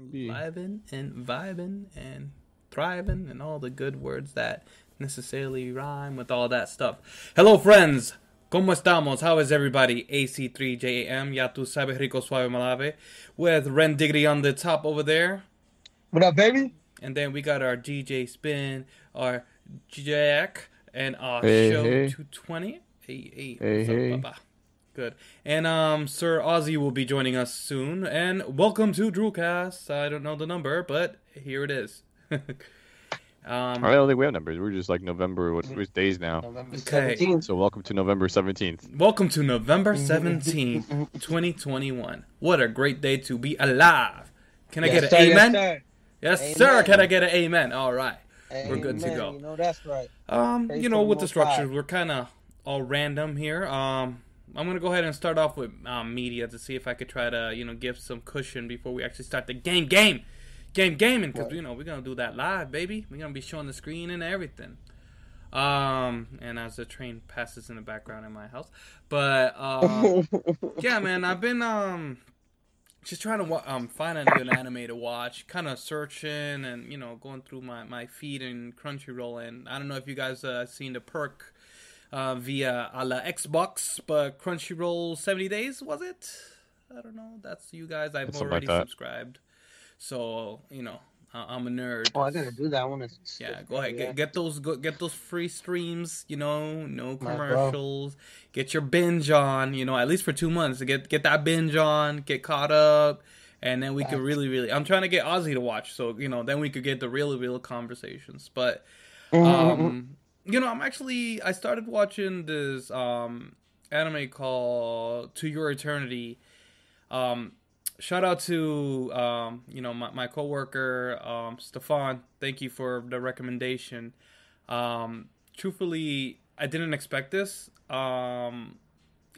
can be. Living and vibing and thriving and all the good words that necessarily rhyme with all that stuff. Hello, friends. ¿Cómo estamos? How is everybody? AC3JAM, Ya tu sabes rico suave malave, with Ren Diggity on the top over there. What up, baby? And then we got our DJ Spin, our Jack, and our Hey, show hey. 220. Hey, hey, Hey, what's hey. up, Baba? Good. And um, Sir Ozzy will be joining us soon. And welcome to Drewcast. I don't know the number, but here it is. um, I don't think we have numbers. We're just like November. What, which days now? November Okay. 17th. So welcome to November seventeenth. welcome to November 17th, 2021. What a great day to be alive. Can I Yes, get sir, an yes, amen? sir. Yes, sir. Can I get an amen? All right. We're good to go. You know that's right. Um, Praise you know, with the Most High. structures, we're kind of all random here. Um, I'm gonna go ahead and start off with um, media to see if I could try to, you know, give some cushion before we actually start the game, game, game, gaming, because Right. you know we're gonna do that live, baby. We're gonna be showing the screen and everything. Um, and as the train passes in the background in my house, but um, yeah, man, I've been um just trying to wa- um find a good anime to watch, kind of searching and you know going through my my feed and Crunchyroll, and I don't know if you guys uh, seen the perk uh, via a la Xbox, but Crunchyroll seventy days was it? I don't know. That's you guys. I've It's something already like subscribed, so you know I- I'm a nerd. oh, I gotta do that. I want to. Yeah, go ahead. Get, get those go, get those free streams. You know, no commercials. Get your binge on. You know, at least for two months. Get get that binge on. Get caught up, and then we could really, really. I'm trying to get Ozzy to watch, so you know, then we could get the real, real conversations. But Mm-hmm. um, you know, I'm actually I started watching this um anime called To Your Eternity. Um, shout out to um, you know my, my coworker um, Stefan. Thank you for the recommendation. Um, truthfully, I didn't expect this. Um,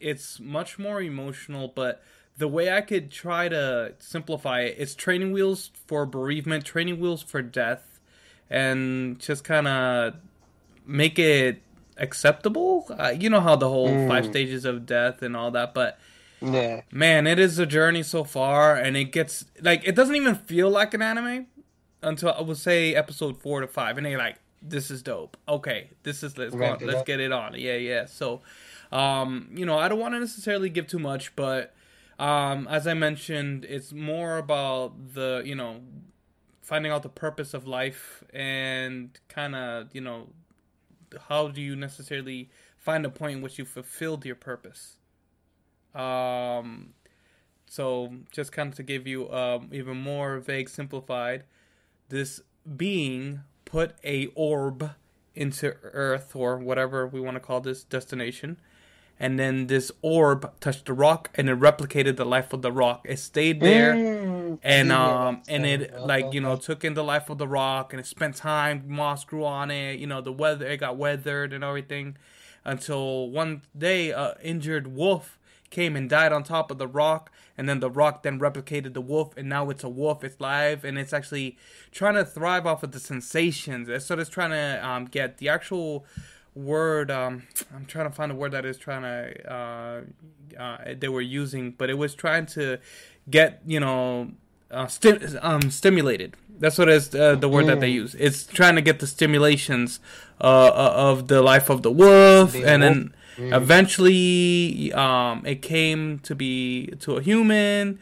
it's much more emotional, but the way I could try to simplify it, it's training wheels for bereavement, training wheels for death, and just kind of make it acceptable. Uh, you know how the whole five Mm. stages of death and all that, but Yeah. man, it is a journey so far, and it gets like it doesn't even feel like an anime until I would say episode four to five, and they're like, "This is dope. Okay, this is let's go, on, let's get it on." Yeah, yeah. So, um, you know, I don't want to necessarily give too much, but um, as I mentioned, it's more about the you know finding out the purpose of life and kind of you know how do you necessarily find a point in which you fulfilled your purpose um so just kind of to give you um even more vague simplified this being put a orb into earth or whatever we want to call this destination and then this orb touched the rock and it replicated the life of the rock it stayed there Mm. And um and it like you know took in the life of the rock and it spent time moss grew on it you know the weather it got weathered and everything until one day a injured wolf came and died on top of the rock and then the rock then replicated the wolf and now it's a wolf it's live and it's actually trying to thrive off of the sensations. It's so it's trying to um, get the actual word um i'm trying to find a word that is trying to uh, uh they were using but it was trying to get you know uh, sti- um stimulated. That's what is uh, the word that they use. It's trying to get the stimulations uh, uh, of the life of the wolf and then eventually um it came to be to a human.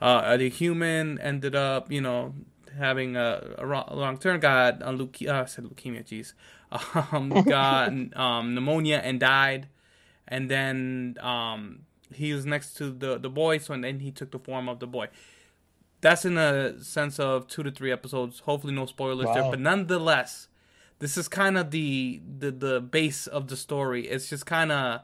Uh the human ended up you know having a, a long term got a leuke- uh, I said leukemia jeez. Um got um pneumonia and died. And then um he was next to the the boy so and then he took the form of the boy that's in a sense of two to three episodes. Hopefully no spoilers there but nonetheless this is kind of the, the the base of the story. It's just kind of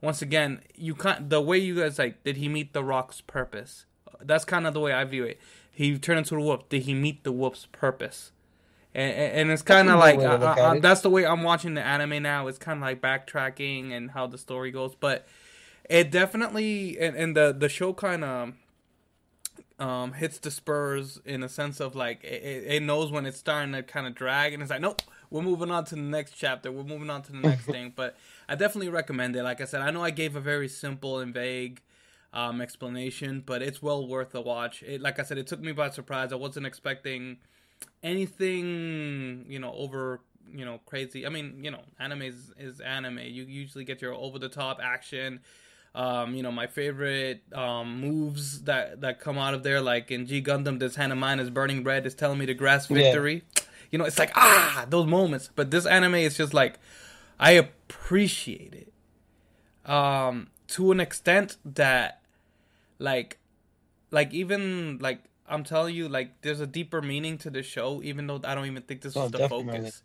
once again you can't the way you guys like did he meet the rock's purpose? That's kind of the way i view it. He turned into a wolf. Did he meet the wolf's purpose? And, and it's kind of like way to look uh, at it. that's the way i'm watching the anime now. It's kind of like backtracking and how the story goes but it definitely and, and the the show kind of um hits the spurs in a sense of like it, it knows when it's starting to kind of drag and it's like nope we're moving on to the next chapter we're moving on to the next thing but i definitely recommend it like i said i know i gave a very simple and vague um, explanation, but it's well worth a watch. It, like I said, it took me by surprise. I wasn't expecting anything, you know, over, you know, crazy. I mean, you know, anime is, is anime. You usually get your over the top action. Um, you know, my favorite um, moves that that come out of there, like in G Gundam, this hand of mine is burning red, is telling me to grasp victory. Yeah. You know, it's like ah, those moments. But this anime is just like, I appreciate it, um, to an extent that, like, like even like I'm telling you, like there's a deeper meaning to the show, even though I don't even think this oh, was the definitely. focus.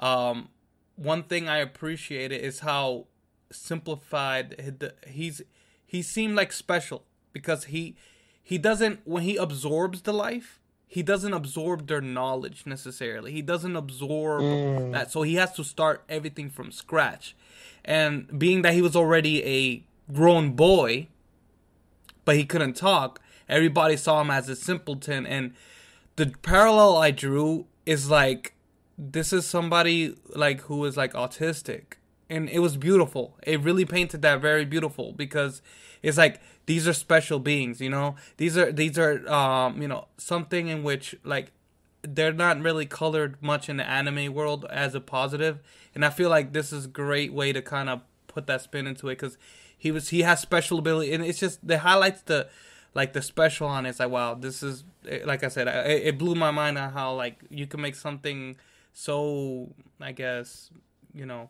Um, one thing I appreciate it is how simplified he's he seemed like special because he he doesn't when he absorbs the life he doesn't absorb their knowledge necessarily. He doesn't absorb mm. that. So he has to start everything from scratch. And being that he was already a grown boy but he couldn't talk everybody saw him as a simpleton. And the parallel i drew is like this is somebody like who is like autistic and it was beautiful. It really painted that very beautiful because it's like these are special beings, you know. These are these are um, you know, something in which like they're not really colored much in the anime world as a positive, and I feel like this is a great way to kind of put that spin into it because he was he has special ability, and it's just it highlights the like the special on it. It's like wow, this is like I said, it, it blew my mind on how like you can make something so I guess you know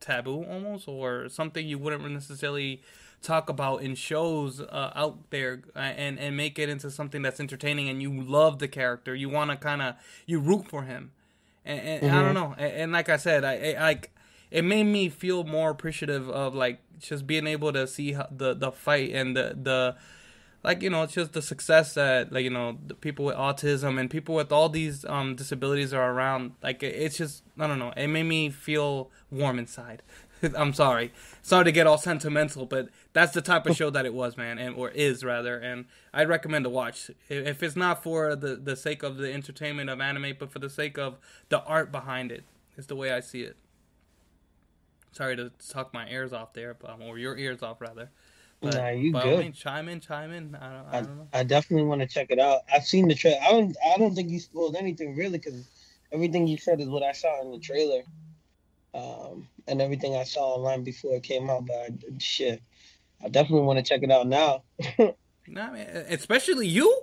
taboo almost or something you wouldn't necessarily talk about in shows uh, out there uh, and and make it into something that's entertaining and you love the character. You want to kind of you root for him. And, and mm-hmm. I don't know. And, and, like I said I, I like it made me feel more appreciative of like just being able to see the the fight and the the like you know it's just the success that like you know the people with autism and people with all these um disabilities are around. Like it's just i don't know. It made me feel warm inside. I'm sorry. Sorry to get all sentimental but that's the type of show that it was man and or is rather and i'd recommend to watch. If it's not for the the sake of the entertainment of anime but for the sake of the art behind it is the way i see it. Sorry to talk my ears off there or your ears off rather but, nah, you good. mean, chime in, chime in. I don't, I, I, don't I definitely want to check it out. I've seen the trailer. I don't. I don't think you spoiled anything really, because everything you said is what I saw in the trailer, um, and everything I saw online before it came out. But I, shit, I definitely want to check it out now. nah, man, especially you.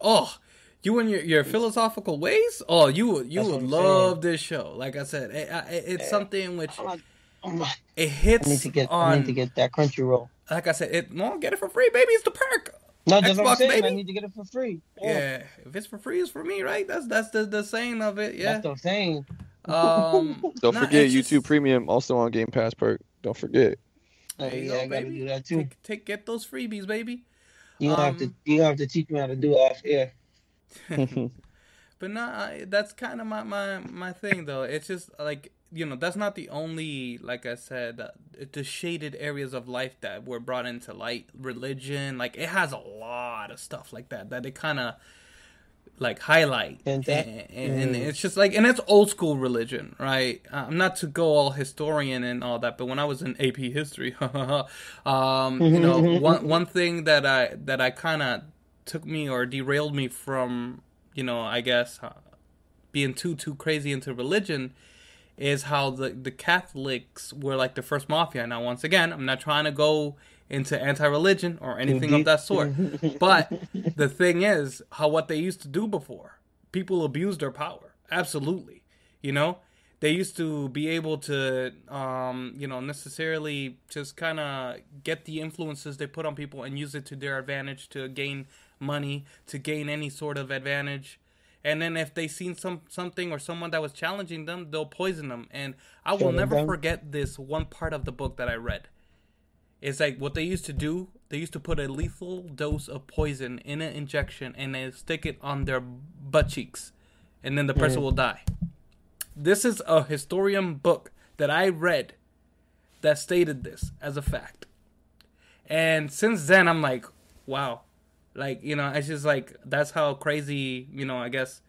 Oh, you and your, your philosophical ways. Oh, you you would love saying. this show. Like I said, it, it, it's something which it hits I need to get, on. I need to get that Crunchyroll like I said, it no get it for free, baby. It's the perk. No, that's Xbox, what I'm saying. Baby. I need to get it for free. Yeah. yeah. if it's for free, it's for me, right? That's that's the the saying of it. Yeah, that's the saying. Um, don't forget YouTube just... Premium also on Game Pass perk. Don't forget. Hey, yeah, I gotta do that too. Take, take, get those freebies, baby. You um, have to you have to teach me how to do it off air. but nah, that's kind of my my my thing though. It's just like you know that's not the only like i said uh, the shaded areas of life that were brought into light. Religion like it has a lot of stuff like that that it kind of like highlight. And, that, and, and, mm. it's just like and it's old school religion right? Uh, i'm not to go all historian and all that but when i was in ap history um you know one one thing that i that i kind of took me or derailed me from you know i guess uh, being too too crazy into religion is how the the Catholics were like the first mafia. Now, once again, I'm not trying to go into anti-religion or anything of that sort, but the thing is how what they used to do before. People abused their power. Absolutely, you know. They used to be able to, um, you know, necessarily just kind of get the influences they put on people and use it to their advantage to gain money, to gain any sort of advantage and then if they seen some something or someone that was challenging them, they'll poison them. And I will never them. forget this one part of the book that I read. It's like what they used to do. They used to put a lethal dose of poison in an injection and they stick it on their butt cheeks, and then the person mm. will die. This is a historian book that I read that stated this as a fact. And since then, I'm like, wow, like you know it's just like that's how crazy you know i guess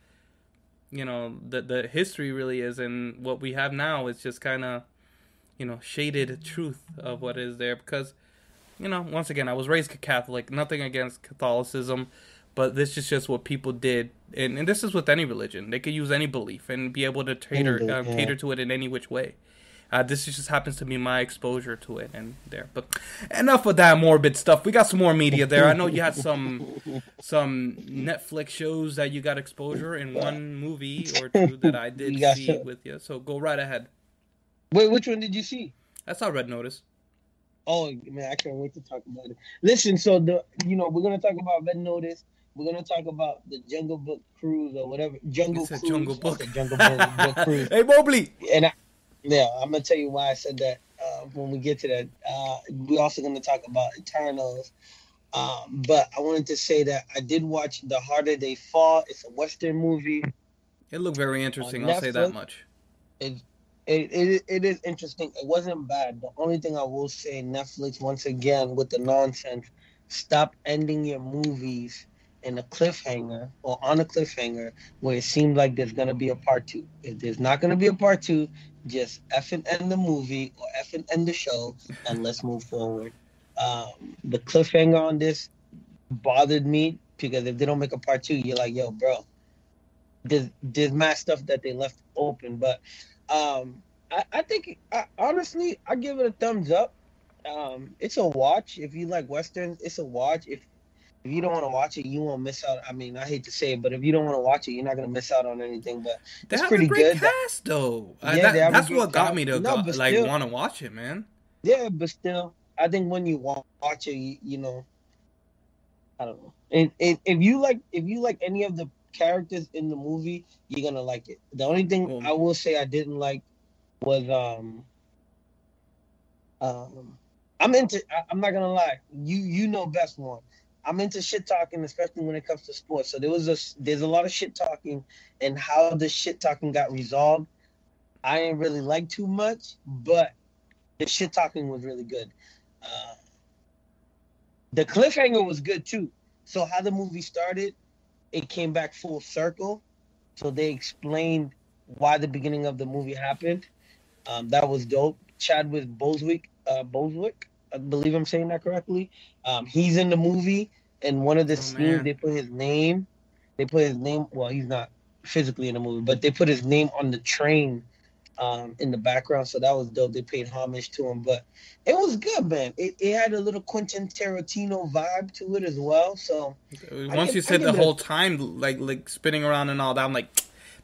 you know the the history really is and what we have now is just kind of you know shaded truth of what is there because you know, once again, I was raised Catholic. Nothing against Catholicism, but this is just what people did, and, and this is with any religion. They could use any belief and be able to cater uh, yeah. cater to it in any which way. Uh, this just happens to be my exposure to it and there. But enough of that morbid stuff. We got some more media there. I know you had some some Netflix shows that you got exposure in one movie or two that I did see with you. So go right ahead. Wait, which one did you see? I saw Red Notice. Oh man, I can't wait to talk about it. Listen, so the you know we're gonna talk about Red Notice. We're gonna talk about the Jungle Book cruise or whatever. Jungle Cruise. Jungle Book. Jungle Book, Book cruise. Hey Mobley. And I, yeah, I'm gonna tell you why I said that uh, when we get to that. Uh, we're also gonna talk about Eternals. Um, but I wanted to say that I did watch The Harder They Fall. It's a Western movie. It looked very interesting. I'll say that much. It, it, it, it is interesting. It wasn't bad. The only thing I will say, Netflix once again with the nonsense. Stop ending your movies in a cliffhanger or on a cliffhanger where it seems like there's gonna be a part two. If there's not gonna be a part two, just F and end the movie or F and end the show and let's move forward. Um, the cliffhanger on this bothered me because if they don't make a part two, you're like, yo, bro, there's there's mad stuff that they left open. But um, I, I think I, honestly, I give it a thumbs up. Um, it's a watch if you like westerns. It's a watch if if you don't want to watch it, you won't miss out. I mean, I hate to say it, but if you don't want to watch it, you're not gonna miss out on anything. But they it's pretty good. Cast though, yeah, that, that's what got cast. me to no, go, like want to watch it, man. Yeah, but still, I think when you watch it, you, you know, I don't know. And, and, if you like, if you like any of the characters in the movie, you're gonna like it. The only thing well, I will say I didn't like was um um I'm into. I, I'm not gonna lie. You you know best one. I'm into shit talking, especially when it comes to sports. So there was a there's a lot of shit talking, and how the shit talking got resolved, I ain't really like too much, but the shit talking was really good. Uh, the cliffhanger was good too. So how the movie started, it came back full circle. So they explained why the beginning of the movie happened. Um, that was dope. Chadwick Bosewick, uh, Bosewick, I believe I'm saying that correctly. Um, he's in the movie, and one of the oh, scenes man. they put his name. They put his name. Well, he's not physically in the movie, but they put his name on the train um, in the background. So that was dope. They paid homage to him, but it was good, man. It, it had a little Quentin Tarantino vibe to it as well. So once you said the whole a... time, like like spinning around and all that, I'm like,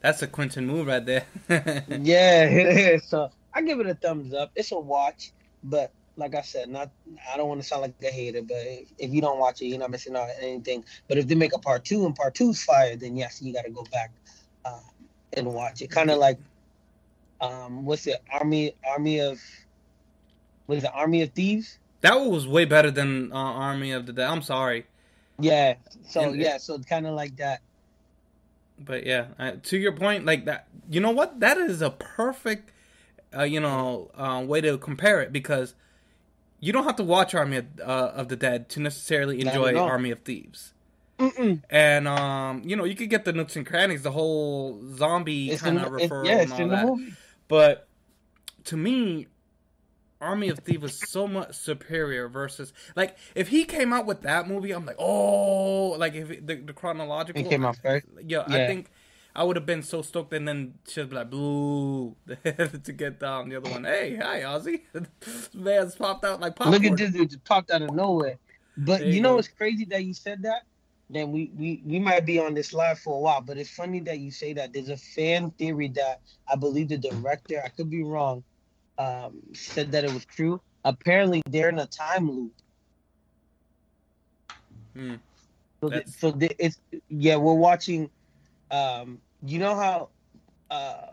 that's a Quentin move right there. yeah, so I give it a thumbs up. It's a watch, but like I said, not I don't want to sound like a hater, but if you don't watch it, you're not missing out on anything. But if they make a part two and part two's fire, then yes, you got to go back uh, and watch it. Kind of like, um, what's it? Army Army of what is it? Army of Thieves. That was way better than uh, Army of the Dead. I'm sorry. Yeah. So and, yeah. So kind of like that. But yeah, uh, to your point, like that. You know what? That is a perfect, uh, you know, uh, way to compare it because you don't have to watch Army of, uh, of the Dead to necessarily enjoy Army of Thieves. Mm-mm. And um, you know, you could get the nooks and crannies, the whole zombie kind of referral yeah, and all that. But to me, Army of Thieves was so much superior versus like if he came out with that movie, I'm like, oh, like if the, the chronological. He came out first. Yeah, yeah, I think I would have been so stoked, and then she'd be like, "Boo!" to get down the other one. Hey, hi, Ozzy. man's popped out like popcorn. Look at this dude just popped out of nowhere. But you, you know, it's crazy that you said that. Then we, we we might be on this live for a while, but it's funny that you say that. There's a fan theory that I believe the director, I could be wrong, um, said that it was true. Apparently, they're in a time loop. Hmm. So, the, so the, it's yeah, we're watching um, you know how uh,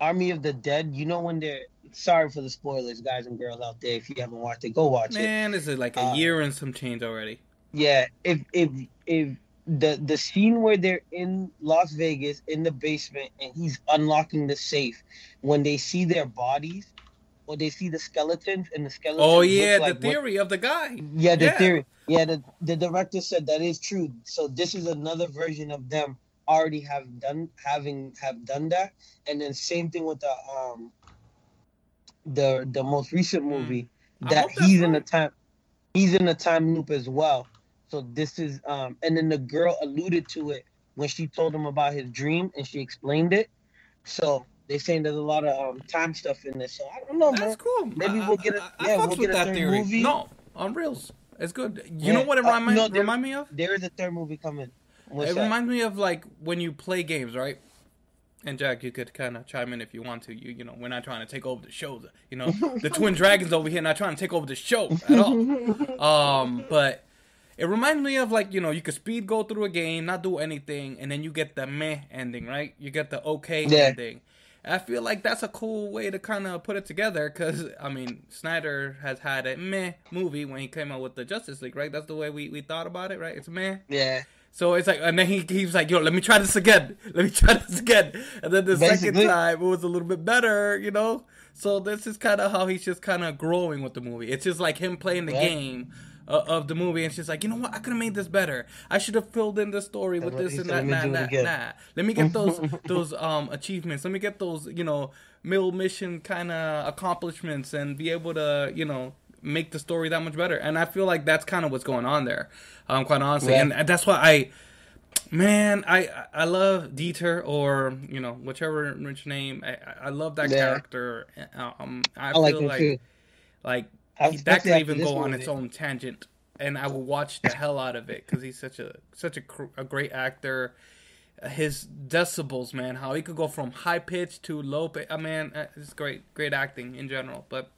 Army of the Dead, you know when they're sorry for the spoilers, guys and girls out there. If you haven't watched it, go watch Man, it. Man, this is like a uh, year and some change already. Yeah, if if if the the scene where they're in Las Vegas in the basement and he's unlocking the safe, when they see their bodies, or they see the skeletons and the skeletons. Oh yeah, like the theory what, of the guy. Yeah, the yeah. theory. Yeah, the the director said that is true. So this is another version of them already have done having have done that and then same thing with the um the the most recent hmm. movie mm. that he's in the time he's in a time loop as well. So this is um and then the girl alluded to it when she told him about his dream and she explained it. So they saying there's a lot of um, time stuff in this. So I don't know, That's man. cool. Maybe we'll get a I, I yeah, we'll get a that third theory. movie. No, on reels, it's good. You Yeah. know what it Uh, no, there- remind me of? There is a third movie coming. What's it that? reminds me of like when you play games, right? And Jack, you could kind of chime in if you want to. You, you know, we're not trying to take over the show. You know, the Twin Dragons over here not trying to take over the show at all. Um, but it reminds me of like you know you could speed go through a game, not do anything, and then you get the meh ending, right? You get the okay Yeah. ending. I feel like that's a cool way to kind of put it together because I mean Snyder has had a meh movie when he came out with the Justice League, right? That's the way we, we thought about it, right? It's meh. Yeah. So it's like, and then he he was like, "Yo, let me try this again. Let me try this again." And then the second time, it was a little bit better, you know. So this is kind of how he's just kind of growing with the movie. It's just like him playing the Yeah. game uh, of the movie, and she's like, you know what? I could have made this better. I should have filled in the story with this and that, "Let me that, again." that. Let me get those those um achievements. Let me get those you know middle mission kind of accomplishments, and be able to you know make the story that much better. And I feel like that's kind of what's going on there, um, quite honestly, Yeah. and that's why I. Man, I I love Dieter or you know whichever rich name. I I- love that Yeah. character. Um, I, I feel like like too. like that could even go on movie. its own tangent, and I will watch the hell out of it because he's such a such a, cr- a great actor. His decibels, man, how he could go from high pitch to low pitch. I mean, uh, it's great, great acting in general. But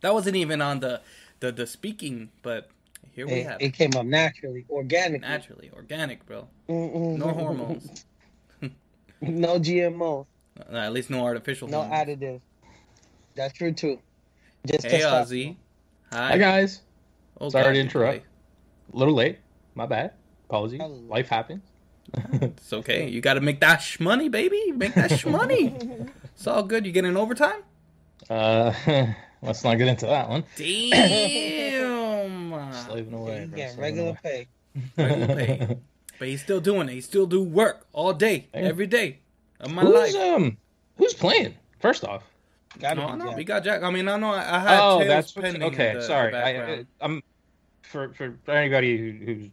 that wasn't even on the the, the speaking. But here we It, have it it. came up naturally, organic. Naturally, organic, bro. Mm-mm. No hormones. no GMO. Uh, at least no artificial. No hormones. additive. That's true too. Just Hey, testosterone. Ozzy. Hi. Hi guys. Oh, Sorry God, to you interrupt. boy. A little late. My bad. Apologies. Life happens. It's okay. You got to make that sh money, baby. Make that sh money. It's all good. You getting overtime? uh, let's not get into that one. Damn. Slaving away. You bro, get slaving regular away. pay. Regular pay. But he's still doing it. He still do work all day, Yeah. every day of my Who's life. um who's playing? First off. Gotta No, be no, we got Jack. I mean, I know I, I had Oh, Tails that's what, pending okay. in the, sorry, the I, I, I'm for, for for anybody who, who's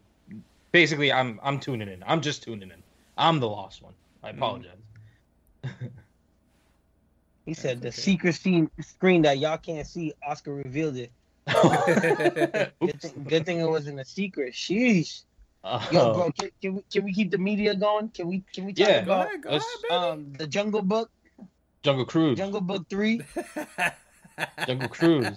basically I'm I'm tuning in. I'm just tuning in. I'm the lost one. I Mm. apologize. He said the okay. secret scene, screen that y'all can't see. Oscar revealed it. Good thing, good thing it wasn't a secret. Sheesh. Oh, Yo, bro, can, can, we, can we keep the media going? Can we can we talk Yeah. go about ahead, go ahead, um the Jungle Book? Jungle Cruise. Jungle Book three? Jungle Cruise.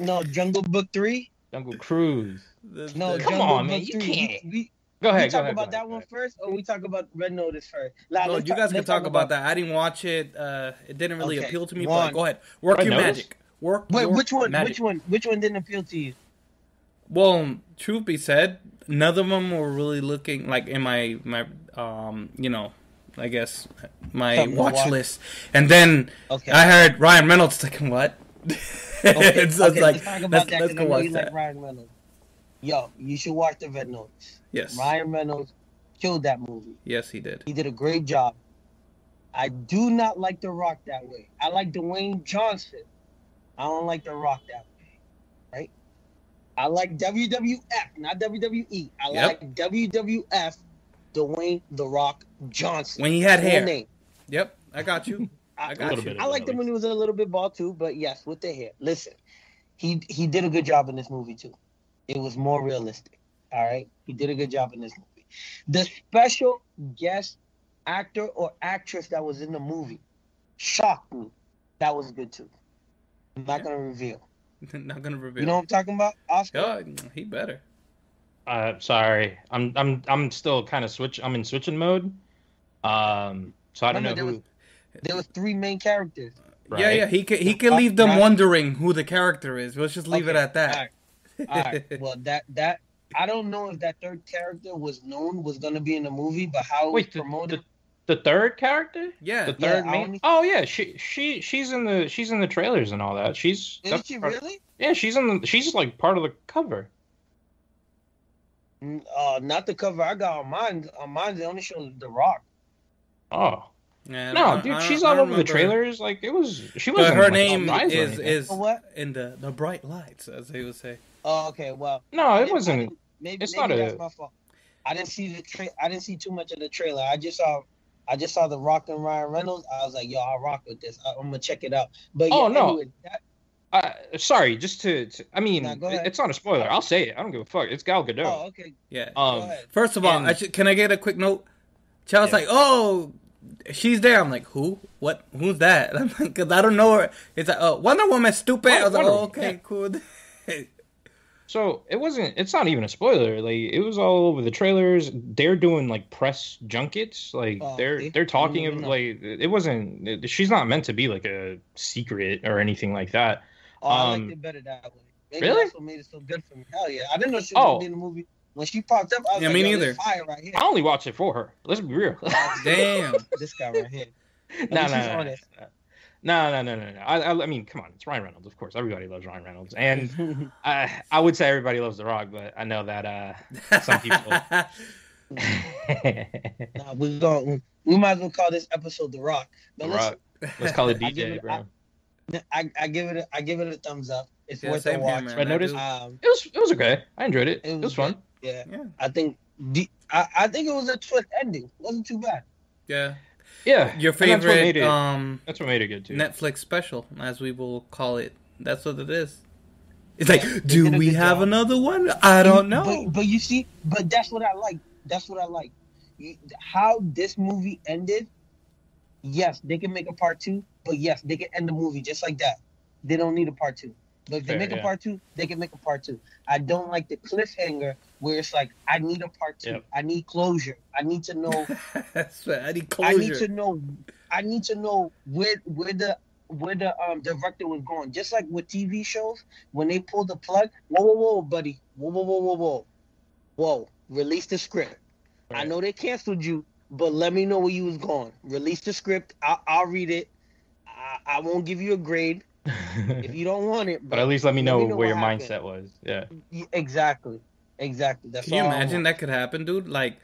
No, Jungle Book three? Jungle Cruise. The- No, the- Come Jungle on, Book man, you can't. We, we, Go we ahead. talk go ahead, about that ahead, one or we talk about Red Notice first? Like, No, let's you talk- guys can let's talk about that. I didn't watch it. Uh, it didn't really Okay, appeal to me. one. But go ahead, work Red your Notice? magic. Work. Wait, your which one? Magic. Which one? Which one didn't appeal to you? Well, truth be said, none of them were really looking like in my my um you know I guess my Something watch watch. list. And then Okay. I heard Ryan Reynolds like what? Okay, it's, okay, it's like let's let's, let's 'cause go I watch that. like Ryan Reynolds. Yo, you should watch the Red Notice. yes, Ryan Reynolds killed that movie. yes, he did. He did a great job. I do not like The Rock that way. I like Dwayne Johnson. I don't like The Rock that way. Right? I like WWF, not WWE. I Yep. like WWF Dwayne The Rock Johnson. When he had hair. name. Yep, I got you. I got little you. bit I liked him when he was a little bit bald too, but yes, with the hair. Listen, he he did a good job in this movie too. It was more realistic. All right, he did a good job in this movie. The special guest actor or actress that was in the movie shocked me. That was good too. I'm not Yeah. gonna reveal. Not gonna reveal. You know what I'm talking about, Oscar? Yeah, he better. Uh, sorry, I'm I'm I'm still kind of switch. I'm in switching mode. Um, so I don't No, no, know there who. was- There was three main characters. Yeah, right? yeah. He can he can leave them wondering who the character is. Let's just leave it at that. All right. Well, that that I don't know if that third character was known was gonna be in the movie, but how it was Wait, the, promoted. the, the third character, yeah, the third I main. only- Oh yeah, she she she's in the she's in the trailers and all that. She's Is she part- really? Yeah, she's in the she's like part of the cover. Uh, not the cover I got on mine. On mine, they only show The Rock. Oh Yeah, no, dude, she's don't- all over the trailers. Like it was, she was. But her name is is what? in the the bright lights, as they would say. Oh, okay. Well, no, it wasn't. Maybe it's maybe not that's a- my fault. I didn't see the tra- I didn't see too much of the trailer. I just saw I just saw the Rock and Ryan Reynolds. I was like, yo, I'll rock with this. I, am gonna check it out. But Oh, yeah, no. anyway, that, Uh, sorry, just to, to I mean, Nah, go it- ahead. it's not a spoiler. I'll say it. I don't give a fuck. It's Gal Gadot. oh, okay. Yeah. Um. First of all, and- I should, can I get a quick note? Child's Yeah. like, oh, she's there. I'm like, who? What? Who's that? I'm like, cause I don't know her. It's like, oh, Wonder Woman, stupid. I was like, oh, okay, yeah. cool. So it wasn't. It's not even a spoiler. Like it was all over the trailers. They're doing like press junkets. Like Oh, they're see? they're talking I of didn't like it wasn't. it- she's not meant to be like a secret or anything like that. Oh, I um, liked it better that way. Maybe really? That's what made it so good for me. Hell yeah! I didn't know she was Oh. gonna be in the movie. When she popped up, I was Yeah, like, me neither. fire right here. I only watched it for her. Let's be real. Damn. this guy right here. no, least no, he's no, no, no, no, no, no. I, I, I mean, come on, it's Ryan Reynolds, of course. Everybody loves Ryan Reynolds, and I, I would say everybody loves The Rock, but I know that uh, Some people- nah, we going we might as well call this episode The Rock. The But listen, Rock. Let's call it I DJ, it- bro. I, I give it a, I give it a thumbs up. It's Yeah, worth same a here, watch. man. Red I Notice? do. Um, It was, it was okay. I enjoyed it. It It was was fun. yeah, Yeah. I think the I, I think it was a twist ending. It wasn't too bad. Yeah. Yeah, Your and that's what favorite it. um that's what made it good too. Netflix special, as we will call it. That's what it is. It's like, they do we have job. another one? I don't know. But, but you see, but that's what I like. That's what I like. You, how this movie ended. Yes, they can make a part two, but yes, they can end the movie just like that. They don't need a part two. But if they Fair, make a part two, they can make a part two. I don't like the cliffhanger where it's like, I need a part two. Yep. I need closure. I need to know That's right. I need closure. I need to know. I need to know where where the where the um director was going. Just like with TV shows, when they pull the plug, whoa, whoa, whoa, buddy, whoa, whoa, whoa, whoa, whoa, whoa, release the script. I know they canceled you, but let me know where you was going. Release the script. I'll, I'll read it. I, I won't give you a grade if you don't want it. but at least let me know, let me know where your happened. mindset was. Yeah. Y- exactly, exactly. That's Can you imagine that could happen, dude? Like,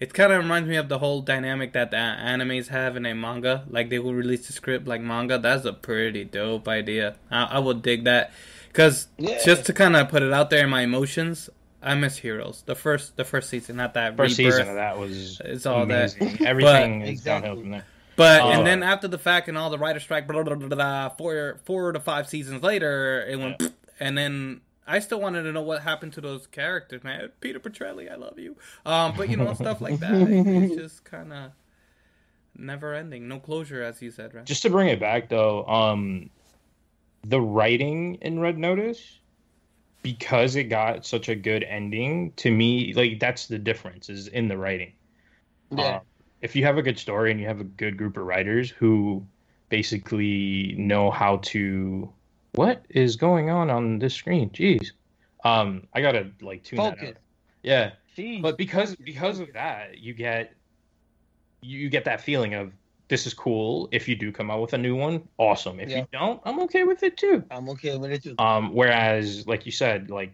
it kind of reminds me of the whole dynamic that the animes have in a manga. Like, they will release the script like manga. That's a pretty dope idea. I, I would dig that. Because Yeah. just to kind of put it out there in my emotions, I miss Heroes. The first, the first season, not that First rebirth. season of that was It's all that. amazing. Everything is Exactly. downhill from there. But Oh. and then after the fact and all the writer strike, blah, blah, blah, blah, blah, four four to five seasons later, it went. And then I still wanted to know what happened to those characters, man. Peter Petrelli, I love you. Um, but you know stuff like that. It's just kind of never ending, no closure, as you said, right? Just to bring it back though, um, the writing in Red Notice, because it got such a good ending, to me, like that's the difference is in the writing. Yeah. Um, if you have a good story and you have a good group of writers who basically know how to, what is going on on this screen? Jeez, um, I gotta like tune that out. Yeah, Jeez. but because because of that, you get you get that feeling of this is cool. If you do come out with a new one, awesome. If Yeah. you don't, I'm okay with it too. I'm okay with it too. Um, whereas, like you said, like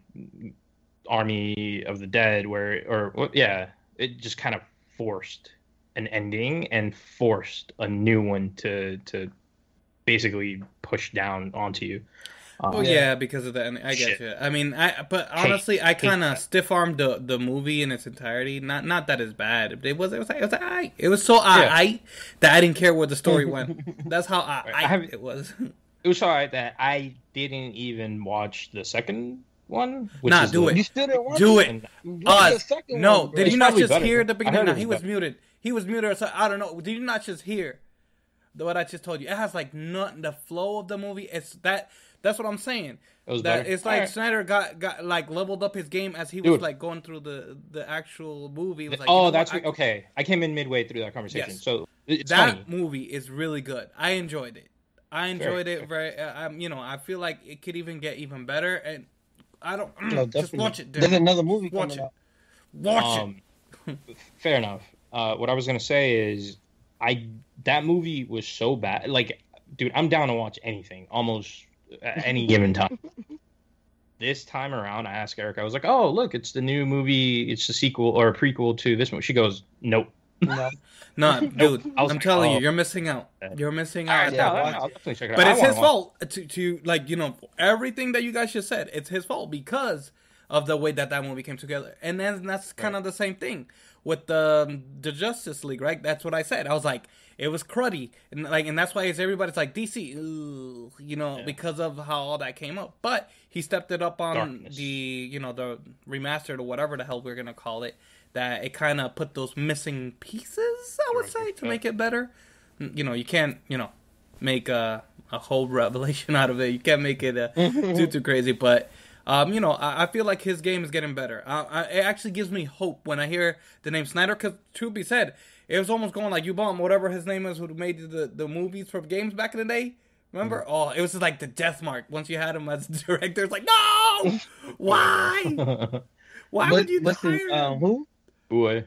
Army of the Dead, where or yeah, it just kind of forced an ending and forced a new one to to basically push down onto you. Um, Oh yeah. because of that. I get you. I mean, I but Hate- honestly, I kind of that. stiff armed the the movie in its entirety. Not not that it's bad. It was it was it was alright. It was so alright that I didn't care where the story went. That's how I alright haven't- it was. it was alright that I didn't even watch the second one. Which Nah, is do the- it. You still didn't watch Do it? it. and- Uh, the second no, one, did It's you not just better. hear the beginning? No, he was was better. muted. He was muted. So I don't know. Did you not just hear the, what I just told you? It has like nothing. The flow of the movie. It's that. That's what I'm saying. It was that better? it's like Alright. Snyder got got like leveled up his game as he was like going through the the actual movie. It was like, oh, you know that's what? what, okay. I came in midway through that conversation, Yes. so it's that funny. movie is really good. I enjoyed it. I enjoyed it very. Uh, um, you know, I feel like it could even get even better. And I don't No, just watch it. There's another movie Watch coming it. out. Watch it. Um, fair enough. Uh, what I was gonna say is, I that movie was so bad. Like, dude, I'm down to watch anything almost at any given time. This time around, I asked Eric. I was like, "Oh, look, it's the new movie. It's the sequel or a prequel to this one." She goes, "Nope." No. No, dude, I was I'm like, telling oh. you, you're missing out. You're missing out. Alright, yeah, that watch. I'll it. But I it's his fault to, to like you know everything that you guys just said. It's his fault because of the way that that movie came together, and then that's kind of the same thing with the the Justice League, right? That's what I said. I was like, it was cruddy, and like, and that's why it's everybody's like DC, you know, Yeah. because of how all that came up. But he stepped it up on Darkness. the you know the remastered or whatever the hell we're gonna call it. That it kind of put those missing pieces, I would say, to make it better. You know, you can't, you know, make a a whole revelation out of it. You can't make it uh, too too crazy, but um, you know, I, I feel like his game is getting better. Uh, I, it actually gives me hope when I hear the name Snyder. Because to be said, it was almost going like you bomb whatever his name is who made the the movies for games back in the day. Remember? Oh, it was just like the death mark. Once you had him as director, it's like no, why? Why What, would you what's hire his, him? um, who? Boy.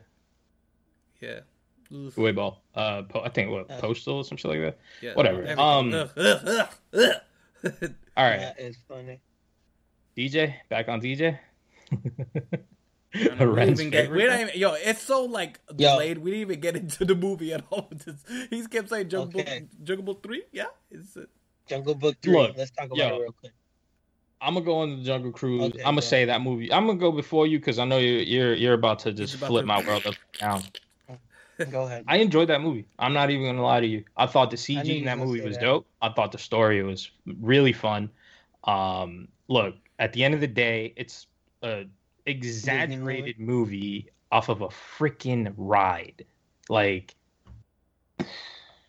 Yeah. Oof. Uwe Boll. Uh, po- I think what Uh, Postal or some shit like that. Yeah, Whatever. everything. Um, Ugh, ugh, ugh, ugh. All right, That is funny. DJ, back on DJ. I don't we didn't even get, we guy? didn't even, yo, it's so like Yo. delayed. We didn't even get into the movie at all. Just, he kept saying Jungle, Okay. Jungle Book Three. Yeah, it's uh, Jungle Book 3. Look, Let's talk about yo. it real quick. I'm gonna go on the Jungle Cruise. Okay, I'm gonna go say that movie. I'm gonna go before you because I know you're, you're you're about to just about flip to- my world up down. Go ahead. I enjoyed that movie. I'm not even gonna lie to you. I thought the CG in that movie was that. dope. I thought the story was really fun. Um, look, at the end of the day, it's a exaggerated movie off of a freaking ride. Like,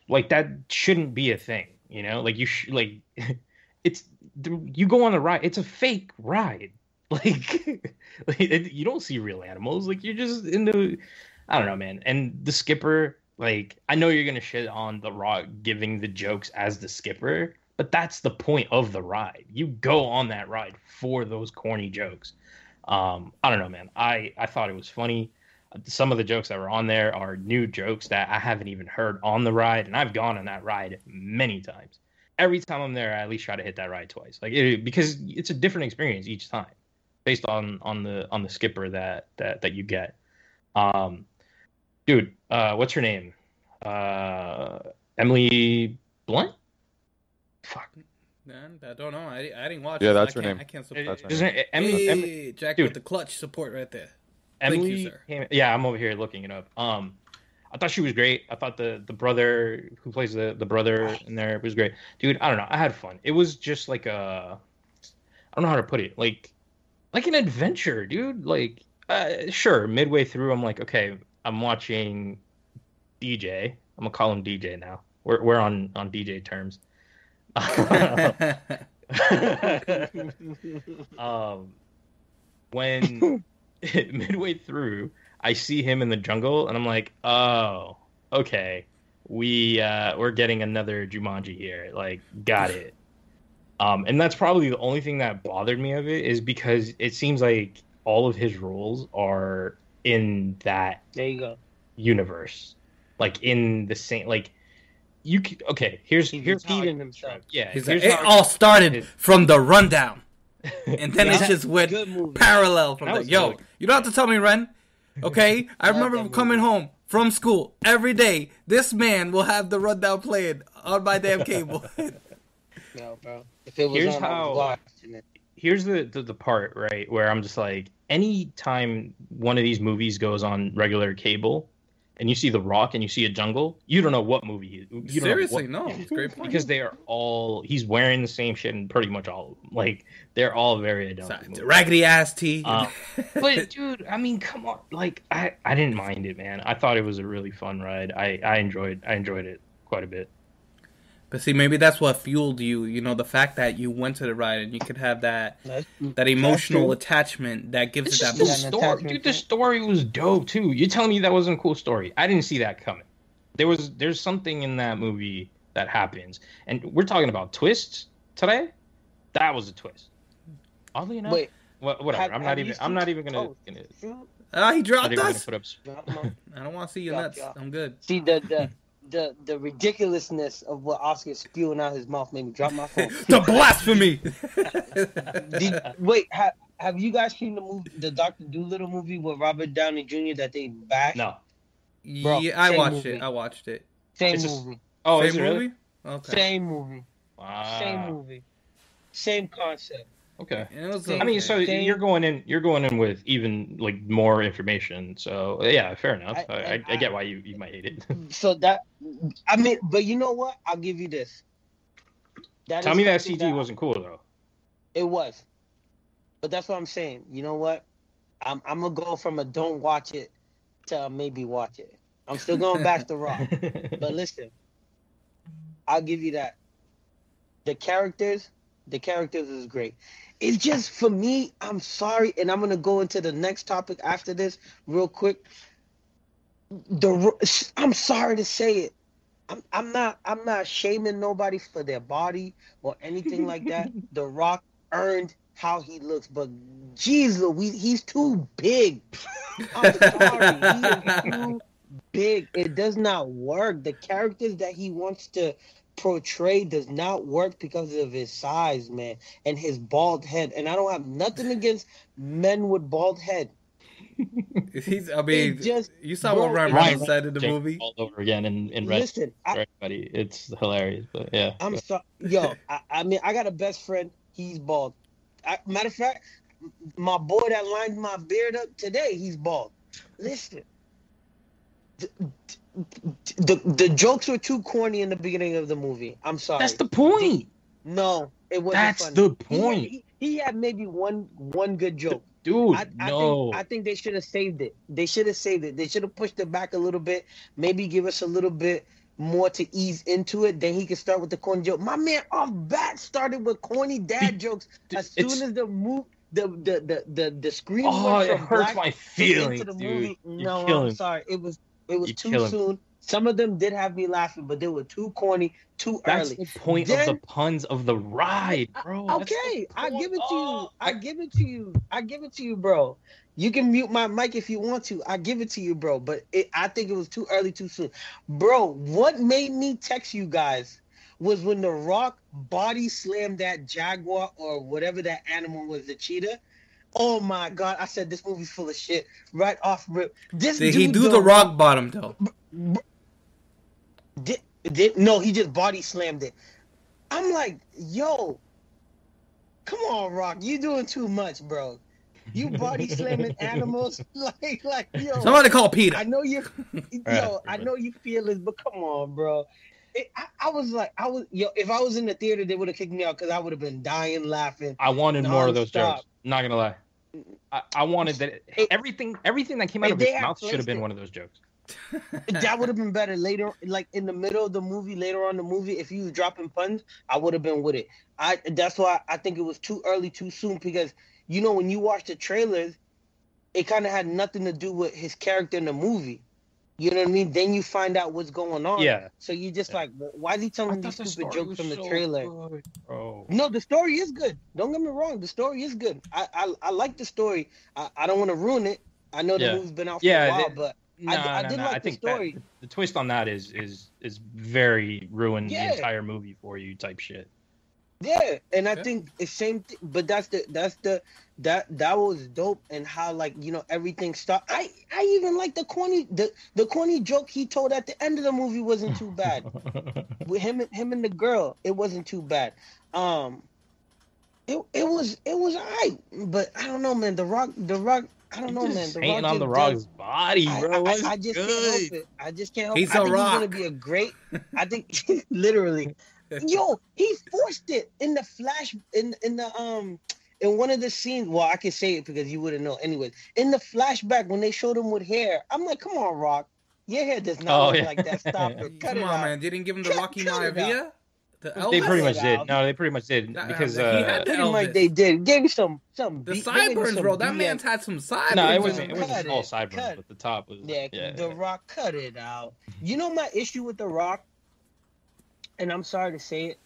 like that shouldn't be a thing, you know? Like you sh- like it's you go on a ride. It's a fake ride. Like, like you don't see real animals. Like you're just in the I don't know, man. And the skipper, like, I know you're gonna shit on the Rock giving the jokes as the skipper, but that's the point of the ride. You go on that ride for those corny jokes. Um, I don't know, man. I I thought it was funny. Some of the jokes that were on there are new jokes that I haven't even heard on the ride, and I've gone on that ride many times. Every time I'm there, I at least try to hit that ride twice, like it, because it's a different experience each time, based on on the on the skipper that that that you get. Um, dude, uh, what's her name? Uh, Emily Blunt. Fuck. man, I don't know. I, I didn't watch. Yeah, it. that's her name. I can't support. That's her Isn't it Emily? hey, Emily, Jack dude. with the clutch support right there. Thank you, sir. came- yeah, I'm over here looking it up. Um, I thought she was great. I thought the the brother who plays the the brother in there was great, dude. I don't know. I had fun. It was just like a, I don't know how to put it, like, like an adventure, dude. Like, uh, sure. Midway through, I'm like, okay, I'm watching DJ. I'm gonna call him DJ now. We're we're on on DJ terms. um, when midway through, I see him in the jungle, and I'm like, oh, okay, we uh, we're getting another Jumanji here. Like, got it. Um, and that's probably the only thing that bothered me of it is because it seems like all of his roles are in that There you go. universe, like in the same like. You can, okay? Here's He's here's how I himself. Yeah, He's here's like, it I all started it- from the rundown, and then it's just went parallel from That there. was Yo, good. you don't have to tell me, Ren. Okay, I remember coming movie. home from school every day. This man will have the rundown playing on my damn cable. No, bro. If it was Here's on, how- it. here's the, the the part right where I'm just like, anytime one of these movies goes on regular cable, and you see The Rock and you see a jungle, you don't know what movie. he- know Seriously, what- no, it's great point. because they are all he's wearing the same shit in pretty much all of them. Like they're all very movies. raggedy ass tee. Um, but dude, I mean, come on, like I I didn't mind it, man. I thought it was a really fun ride. I I enjoyed I enjoyed it quite a bit. But see, maybe that's what fueled you. You know, the fact that you went to the ride and you could have that That's, that emotional true. attachment that gives It's it that just the Yeah, boost. an story, dude. The story was dope too. You're telling me that wasn't a cool story? I didn't see that coming. There was there's something in that movie that happens, and we're talking about twists today. That was a twist. Oddly enough, Wait, wha- whatever. have- I'm not even. I'm not even gonna. oh, gonna shoot. Ah, he dropped even gonna us. put up. Drop 'em on. I don't want to see your Drop, nuts. drop. I'm good. See the the the the ridiculousness of what Oscar's spewing out his mouth made me drop my phone. the blasphemy. Did, wait, ha, have you guys seen the movie, the Doctor Dolittle movie with Robert Downey Jr. that they bashed? No, Bro, yeah, I watched movie. it. I watched it. Same It's just- movie. Oh, Same is it really? movie? Okay. Same movie. Wow. Same movie. Same concept. Okay. It was Same- I mean, so Same- you're going in, you're going in with even like more information. So yeah, fair enough. I- I, I, I get why you, you might hate it. So that, I mean, but you know what? I'll give you this. That Tell me that something CG wasn't cool though. It was, but that's what I'm saying. You know what? I'm I'm gonna go from a don't watch it to a maybe watch it. I'm still going back to Rock. But listen, I'll give you that. The characters, the characters is great. It's just for me, I'm sorry, and I'm gonna go into the next topic after this real quick. The I'm sorry to say it. I'm, I'm not I'm not shaming nobody for their body or anything like that. The Rock earned how he looks, but geez Louise, he's too big. I'm sorry, he is too big. It does not work. The characters that he wants to portray does not work because of his size, man, and his bald head. And I don't have nothing against men with bald head. He's, I mean, It just- you saw what Ryan Reynolds said in the Jake movie. all over again in in red Listen, for I, everybody. It's hilarious, but yeah. I'm sorry, yo. I, I mean, I got a best friend. He's bald. I, matter of fact, my boy that lined my beard up today, he's bald. Listen, the, the the jokes were too corny in the beginning of the movie. I'm sorry. That's the point. no, it wasn't. That's funny. the point. He, he had maybe one one good joke. Dude, I, I no. think I think they should have saved it. They should have saved it. They should have pushed it back a little bit. Maybe give us a little bit more to ease into it. Then he could start with the corny joke. My man off bat started with corny dad jokes as soon It's- as the move the the the the, the screen oh, it hurts my feelings, dude. movie. No, I'm sorry. It was it was too soon. Some of them did have me laughing, but they were too corny, too That's early. the point Then- of the puns of the ride, bro. That's the Okay, I give it to you. I give it to you. I give it to you, bro. You can mute my mic if you want to. I give it to you, bro. But it, I think it was too early, too soon, bro. What made me text you guys was when the Rock body slammed that jaguar or whatever that animal was, the cheetah. Oh my god! I said this movie's full of shit. Right off rip. This Did he dude, do the rock bottom though? Did, did no, he just body slammed it. I'm like, yo, come on, Rock, you doing too much, bro. You body slamming animals like like yo. Somebody call Peter. I know you, yo. I know you feel this, but come on, bro. It, I, I was like, I was yo. If I was in the theater, they would have kicked me out because I would have been dying laughing. I wanted more of those jokes. Not gonna lie. I, I wanted that It- everything everything that came out of his mouth should have been it- one of those jokes. that would have been better later, like in the middle of the movie, later on in the movie. If you was dropping puns, I would have been with it. I that's why I think it was too early, too soon. Because you know when you watch the trailers, it kind of had nothing to do with his character in the movie. You know what I mean? Then you find out what's going on. Yeah. So you just Yeah. like, why is he telling these stupid jokes from the trailer? Bro. Oh. No, the story is good. Don't get me wrong. The story is good. I I, I like the story. I, I don't want to ruin it. I know the movie's been out for Yeah, a while, the- but No, I no, did no. like I the think story. that the twist on that is is is very ruined Yeah. the entire movie for you type shit. Yeah, and I Yeah. think it's same. Th- but that's the that's the that that was dope, and how like you know everything stopped. I I even like the corny the the corny joke he told at the end of the movie wasn't too bad. With him him and the girl, it wasn't too bad. Um, it it was it was alright, but I don't know, man. The Rock, the Rock. I don't know, Just man. The hating Rock on the Rock's does- body, bro. I- What's I just can't help it. I just can't help He's it. I a think he's gonna be a great. I think literally, yo, he forced it in the flash in in the um in one of the scenes. Well, I can say it because you wouldn't know. Anyways, in the flashback when they showed him with hair, I'm like, come on, Rock, your hair does not Oh, look yeah. like that. Stop it, cut Come it on, out. man. They didn't give him the Cut- Rocky cut it Maivia. The They pretty much did. No, they pretty much did That- because he uh, had Pretty Elvis. much they did. Gave me some some. The B- they gave me sideburns, some bro. That BS. man's had some sideburns. no, it wasn't. It wasn't Cut all sideburns, cut but the top was. Yeah, yeah. The Rock cut it out. You know my issue with The Rock, and I'm sorry to say it,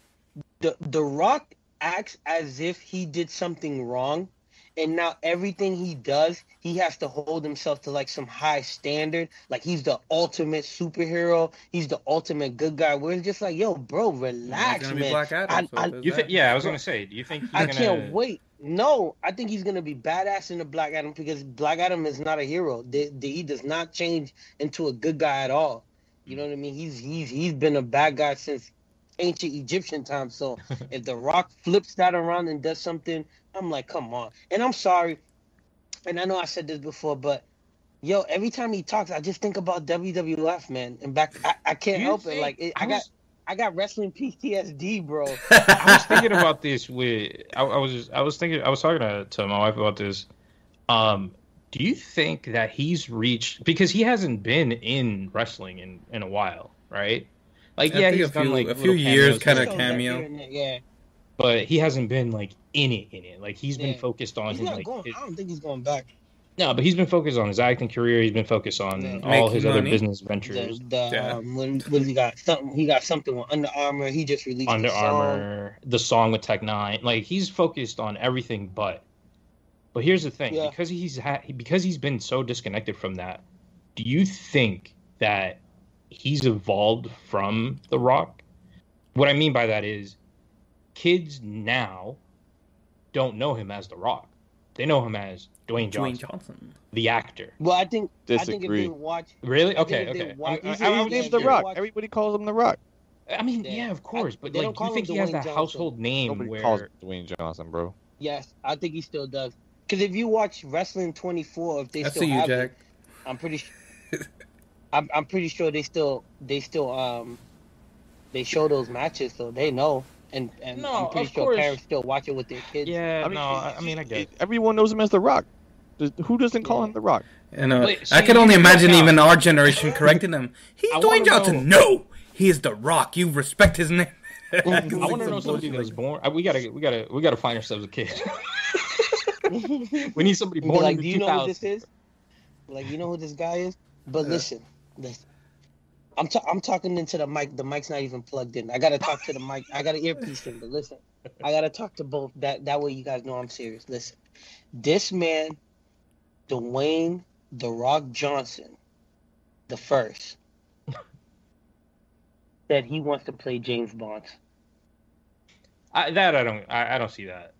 the The Rock acts as if he did something wrong, and now everything he does, he has to hold himself to like some high standard. Like he's the ultimate superhero. He's the ultimate good guy. We're just like, yo, bro, relax, man. Black Adam, I, so I, you think? Yeah, I was gonna say. Do you think? I gonna... can't wait. No, I think he's gonna be badass in the Black Adam because Black Adam is not a hero. The, the, he does not change into a good guy at all. You hmm. know what I mean? He's he's he's been a bad guy since ancient Egyptian time. So if The Rock flips that around and does something, I'm like, come on. And I'm sorry, and I know I said this before, but yo, every time he talks, I just think about WWF, man. And back, I, I can't help it. Like it, I, I was, got. I got wrestling PTSD, bro. I was thinking about this with I, I was just, I was thinking I was talking to, to my wife about this. Um, do you think that he's reached because he hasn't been in wrestling in in a while, right? Like, I yeah, he's a done few, like a few years, kind of cameo. Yeah, but he hasn't been like in it. In it, like he's yeah. been focused on he's his like. Going, his, I don't think he's going back. No, but he's been focused on his acting career. He's been focused on yeah. all Making his money. other business ventures. The, the, yeah. um, when, when he got something, he got something with Under Armour. He just released Under Armour, the song with Tech N9ne. Like he's focused on everything but. But here's the thing: yeah. because he's ha- because he's been so disconnected from that. Do you think that he's evolved from The Rock? What I mean by that is, kids now don't know him as The Rock. They know him as Dwayne Johnson, Dwayne Johnson, the actor. Well, I think Disagree. I think if they watch, really, okay, okay. Watch, I, I, I, name's The Rock. Watch, Everybody calls him The Rock. I mean, yeah, yeah of course, but like, do you think he has that household name Nobody where calls Dwayne Johnson, bro? Yes, I think he still does. Because if you watch Wrestling 24, if they I still have you, it, I'm pretty sure. I'm, I'm pretty sure they still they still um they show those matches, so they know. And, and no, I'm pretty sure course. parents still watch it with their kids. Yeah, I mean, no, I mean, I get everyone knows him as The Rock. Who doesn't call yeah. him The Rock? And uh, Wait, I could only imagine even our generation correcting him. He's Dwayne Johnson. Know. No, he is The Rock. You respect his name. I want to know somebody that was born. We gotta, we gotta, we gotta find ourselves a kid. we need somebody born like, in the do you 2000s. know who this is? Like, you know who this guy is? But listen, listen. I'm ta- I'm talking into the mic. The mic's not even plugged in. I gotta talk to the mic. I got an earpiece in, but listen, I gotta talk to both. That that way you guys know I'm serious. Listen, this man, Dwayne the Rock Johnson, the first, said he wants to play James Bond. I, that I don't. I, I don't see that.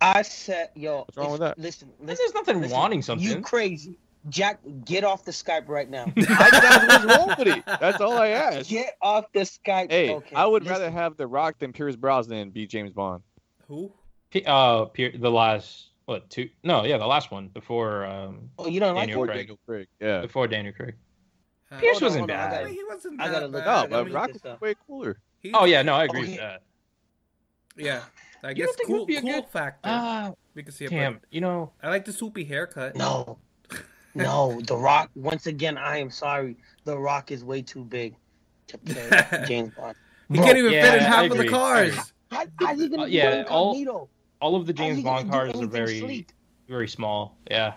I said, yo, what's wrong with that? Listen, listen there's nothing listen, wanting something. You crazy? Jack, get off the Skype right now. I, that's what's wrong with it. That's all I ask. Get off the Skype. Hey, okay, I would listen. rather have The Rock than Pierce Brosnan be James Bond. Who? Uh, Pier- the last what two? No, yeah, the last one before. Um, oh, you don't Daniel like Craig. Daniel Craig? Yeah, before Daniel Craig. Uh, Pierce wasn't on, bad. I mean, he wasn't. I gotta look up. But Rock was way cooler. He's, oh yeah, no, I agree okay. with that. Yeah, I guess cool, cool good... factor. Uh, we can see it. Damn, you know, I like the soupy haircut. No, no, The Rock. Once again, I am sorry. The Rock is way too big to play James Bond. He Bro, can't even yeah, fit in half of the cars. How, how's he gonna uh, yeah, all, all of the James Bond cars are very, sleek? very small. Yeah.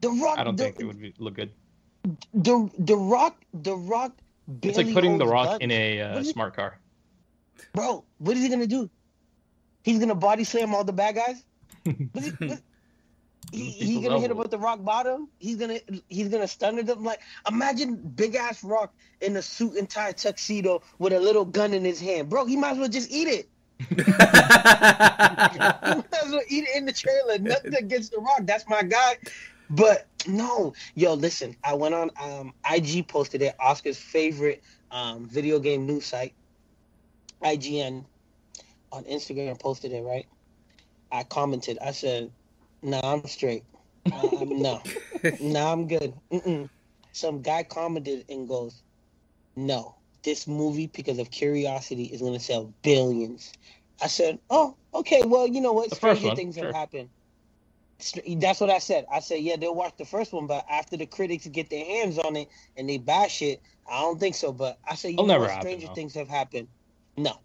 The Rock. I don't the, think it would be, look good. The The Rock. The Rock. It's like putting The Rock guns. in a uh, smart car. Bro, what is he gonna do? He's gonna body slam all the bad guys. he, he's gonna hit him with the rock bottom. He's gonna he's gonna stun them. Like imagine big ass rock in a suit and tie tuxedo with a little gun in his hand, bro. He might as well just eat it. he might as well eat it in the trailer. Nothing against the rock. That's my guy. But no, yo, listen. I went on um, IG posted it. Oscar's favorite um, video game news site, IGN, on Instagram posted it. Right. I commented. I said no, I'm straight. Uh, I'm, no, no, I'm good. Mm-mm. Some guy commented and goes, "No, this movie because of curiosity is going to sell billions. I said, "Oh, okay. Well, you know what? Stranger things sure. have happened." That's what I said. I said, "Yeah, they'll watch the first one, but after the critics get their hands on it and they bash it, I don't think so." But I said, "You It'll know what? Stranger things have happened." No,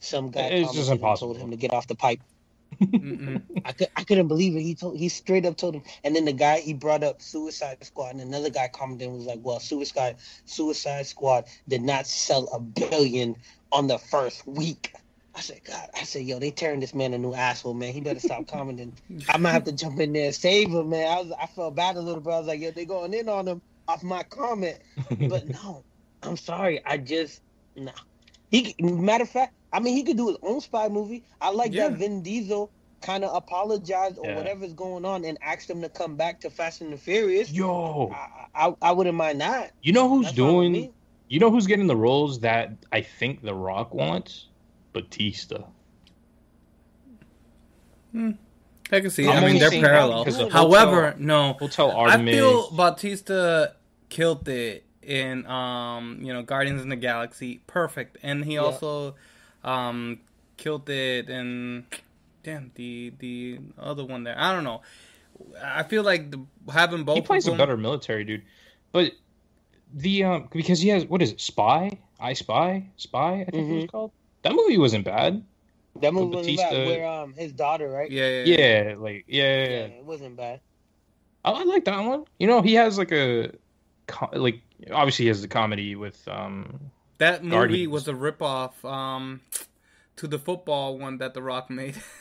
some guy it's just impossible. told him to get off the pipe. I, could, I couldn't believe it. He told he straight up told him, and then the guy he brought up Suicide Squad, and another guy commented and was like, "Well, Suicide Suicide Squad did not sell a billion on the first week." I said, God, I said, yo, they tearing this man a new asshole, man. He better stop commenting. I might have to jump in there and save him, man. I was, I felt bad a little bit. I was like, yo, they going in on him off my comment. But no, I'm sorry. I just no. He matter of fact, I mean, he could do his own spy movie. I like Yeah. that Vin Diesel kind of apologized or Yeah. whatever's going on and asked him to come back to Fast and the Furious. Yo, I, I, I wouldn't mind that. you know who's That's fine with doing? me. You know who's getting the roles that I think The Rock wants? Batista. Hmm. I can see. I'm I mean, they're parallel. because of However, Hotel- no, Hotel I Artemis. feel Batista killed it in um you know Guardians in the Galaxy, perfect, and he Yeah. also um killed it in damn the the other one there. I don't know. I feel like the, having both he plays of a them, better military dude, but the um because he has what is it? Spy, I Spy, Spy. I think it was Mhm. called. That movie wasn't bad. That movie wasn't bad. Where um his daughter, right? Yeah, yeah, yeah. Yeah, like yeah, yeah, Yeah, yeah. it wasn't bad. I, I like that one. You know, he has like a like obviously he has the comedy with um That movie Guardians. was a ripoff um to the football one that The Rock made.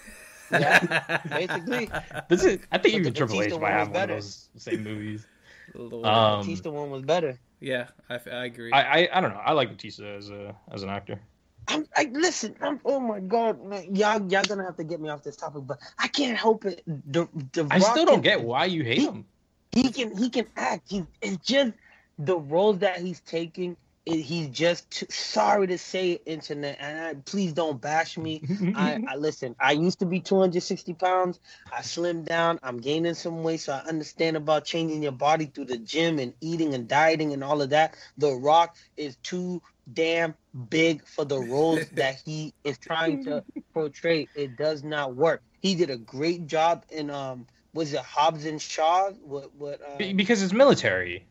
Yeah, basically. this is I think But even the Triple H might one was have one of better. those same movies. Lord. Um, Batista one was better. yeah, I, I agree. I, I I don't know. I like Batista as a as an actor. I'm like, listen, I'm, oh my god, man, y'all, y'all gonna have to get me off this topic, but I can't help it. The, the I Rock still don't can- get why you hate him. he can he can act. He it's just the roles that he's taking. It, he's just too, sorry to say it, internet, and I, please don't bash me. I, I listen. I used to be 260 pounds. I slimmed down. I'm gaining some weight, so I understand about changing your body through the gym and eating and dieting and all of that. The Rock is too damn big for the roles that he is trying to portray. It does not work. He did a great job in um. Was it Hobbs and Shaw? What what? Um, because it's military.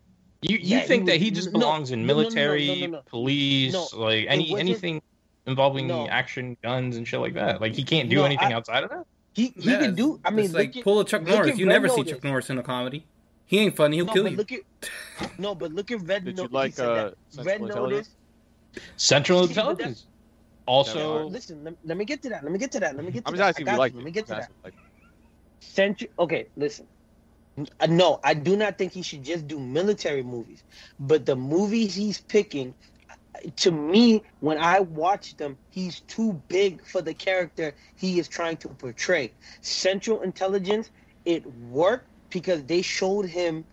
You you Yeah, he think that he just no, belongs in no, no, no, no, military, no, no, no. police, No, like any anything involving No. action, guns, and shit like that? Like he can't do No, anything I- outside of that. he he Yeah, can do. I mean, like at, pull a Chuck Norris. at You never see Notice. Chuck Norris in a comedy. He ain't funny. He'll no, kill you. look at no, but look at Red Notice. like uh, Red Central Notice. Intelligence? Central Intelligence. Also, Listen, let, let me get to that. Let me get to that. Let me get to that. I'm that. just asking you like Let me get to that. Central. Okay, listen. No, I do not think he should just do military movies. But the movies he's picking, to me, when I watch them, he's too big for the character he is trying to portray. Central Intelligence, it worked because they showed him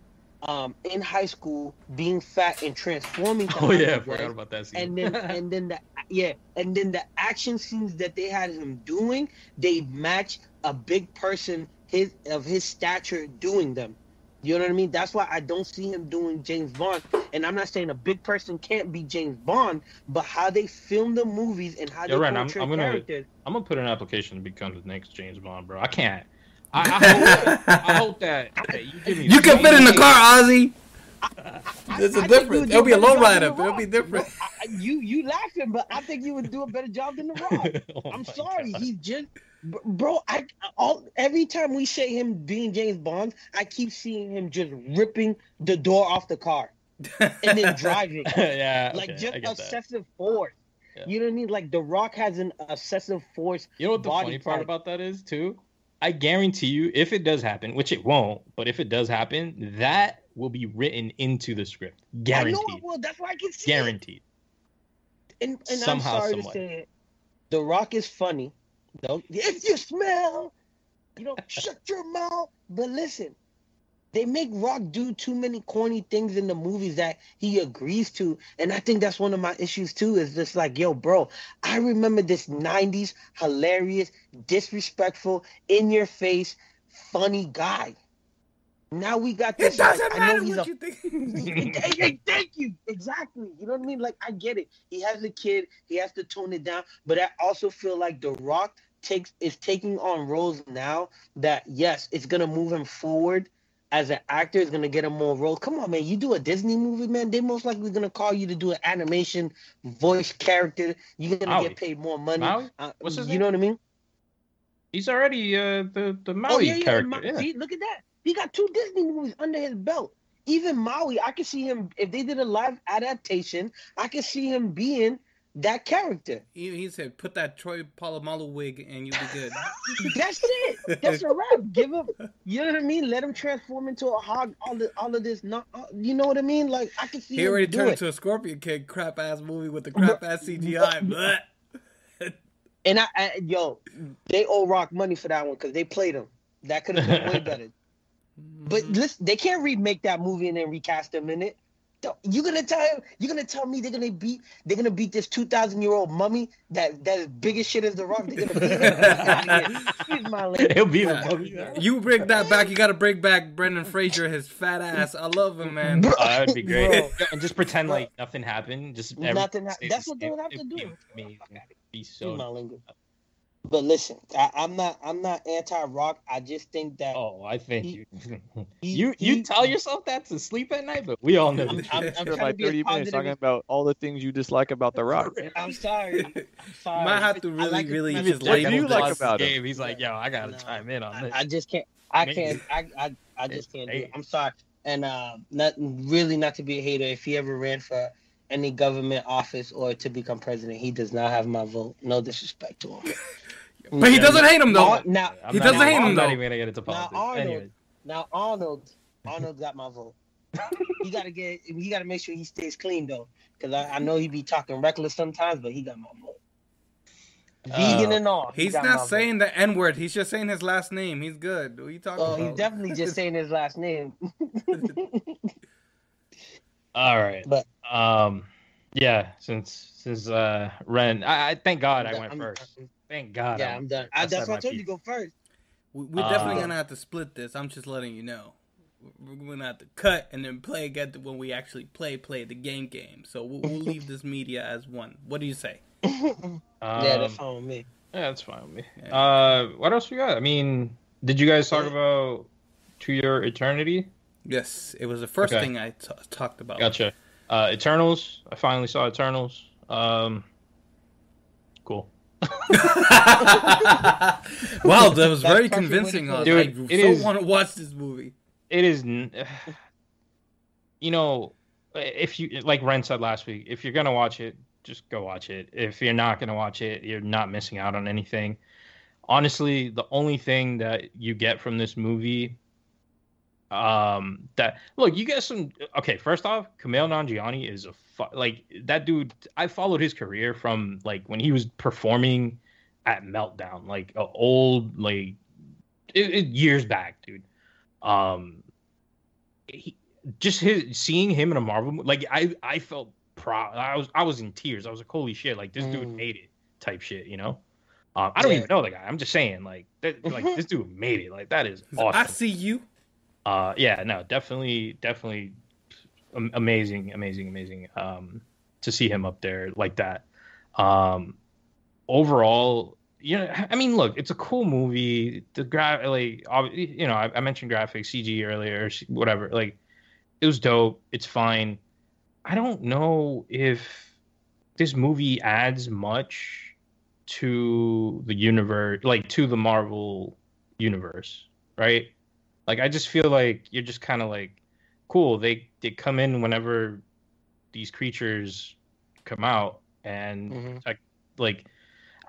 um, in high school being fat and transforming. oh yeah, I forgot about that scene. and then and then the yeah and then the action scenes that they had him doing they match a big person his of his stature doing them you know what i mean that's why i don't see him doing james bond and i'm not saying a big person can't be james bond but how they film the movies and how You're they right, I'm- portray I'm gonna- characters I'm gonna put an application to become the next James Bond, bro. I can't. I, I, hope, that, I hope that, that you give me. You can fit in the car, Ozzy. I- There's I a think difference. It'll be a better low rider, but it'll be different. Bro, I- I- you you laughing but i think you would do a better job than the rock Oh I'm sorry. God. He's just, br- bro. I all every time we say him being James Bond, I keep seeing him just ripping the door off the car and then driving, yeah, like okay, just get that. obsessive force. Yeah. You know what I mean? Like The Rock has an obsessive force. You know what the funny part type. about that is too? I guarantee you, if it does happen, which it won't, but if it does happen, that will be written into the script. I know it will. That's why I can see it. Guaranteed. And, and Somehow, I'm sorry someway. to say it. The Rock is funny. Don't if you smell, you know, shut your mouth. But listen, they make Rock do too many corny things in the movies that he agrees to. And I think that's one of my issues too, is just like, yo, bro, I remember this 90s hilarious, disrespectful, in your face, funny guy. Now we got this. like, doesn't I matter know he's what a you think. Hey, hey, Thank you. Exactly. You know what I mean? Like I get it. He has a kid. He has to tone it down. But I also feel like The Rock takes is taking on roles now that yes, it's gonna move him forward as an actor. It's gonna get him more roles. Come on, man. You do a Disney movie, man. They most likely gonna call you to do an animation voice character. You're gonna Maui. get paid more money. Maui? Uh, What's his you name? know what I mean? He's already uh, the the Maui oh yeah, yeah. character. Ma- yeah. See, look at that. He got two Disney movies under his belt. Even Maui, I could see him if they did a live adaptation. I could see him being that character. He, he said, "Put that Troy Polamalu wig and you'll be good." That's it. That's a wrap. Give him. You know what I mean? Let him transform into a hog. All the, all of this. Not. Uh, you know what I mean? Like I can see. He already turned into a Scorpion King crap ass movie with the crap ass CGI. But and I, I, yo, they owe Rock money for that one because they played him. That could have been way better. But mm-hmm. listen, they can't remake that movie and then recast them in it. You gonna tell him? You gonna tell me they're gonna beat? They're gonna beat this two thousand year old mummy that that is big as shit as the Rock. They're gonna beat him. He'll be a mummy. You bring that back. You gotta bring back Brendan Fraser, his fat ass. I love him, man. Oh, that would be great. and just pretend like nothing happened. Just nothing. Ha- that's what they would have to do. Be, be so. But listen, I, am not I'm not anti rock. I just think that. Oh, I think he, you you he, you tell yourself that to sleep at night, but we all know. I'm, I'm, I'm like 30 minutes talking about all the things you dislike about the rock. I'm sorry. I'm sorry. Might have to really, like really just label what you like about game. He's like, yo, I gotta no, chime in on this. I, I just can't. I can't. I I, I just can't do it. I'm sorry. And uh, not really not to be a hater. If he ever ran for any government office or to become president, he does not have my vote. No disrespect to him. But he doesn't hate him though. Now, he doesn't hate him I'm though. not even gonna get into politics. Now Arnold, now Arnold, Arnold got my vote. he gotta get, he gotta make sure he stays clean though, because I, I, know he be talking reckless sometimes, but he got my vote. Vegan uh, and all. He's he not saying vote. the N word. He's just saying his last name. He's good. What are you talking oh, about? he's definitely just saying his last name. all right, but um, yeah, since since uh Ren, I, I thank God I went I'm, 1st Thank God. Yeah, I'm, I'm done. I, that's why I told you to go first. We're definitely uh, gonna have to split this. I'm just letting you know. We're gonna have to cut and then play again when we actually play play the game game. So we'll, we'll leave this media as one. What do you say? um, yeah, that's fine with me. Yeah, that's fine with me. Yeah. Uh, what else we got? I mean, did you guys talk about To Your Eternity? Yes, it was the first okay. thing I t- talked about. Gotcha. Uh, Eternals. I finally saw Eternals. Um, cool. wow, that was very convincing. Dude, I so want to watch this movie. It is, you know, if you like Ren said last week, if you're gonna watch it, just go watch it. If you're not gonna watch it, you're not missing out on anything. Honestly, the only thing that you get from this movie um that look you get some okay first off Kumail Nanjiani is a fu- like that dude I followed his career from like when he was performing at Meltdown like a old like it, it, years back dude. Um he, just his seeing him in a Marvel movie, like I I felt proud I was I was in tears. I was like holy shit like this mm. dude made it type shit you know? Um, I don't yeah. even know the guy. I'm just saying like that, like this dude made it. Like that is awesome. I see you uh, yeah, no, definitely, definitely amazing, amazing, amazing. Um, to see him up there like that. Um, overall, you know, I mean, look, it's a cool movie. The gra- like, you know, I, I mentioned graphics, CG earlier, whatever. Like, it was dope. It's fine. I don't know if this movie adds much to the universe, like to the Marvel universe, right? Like I just feel like you're just kind of like, cool. They they come in whenever these creatures come out, and mm-hmm. like like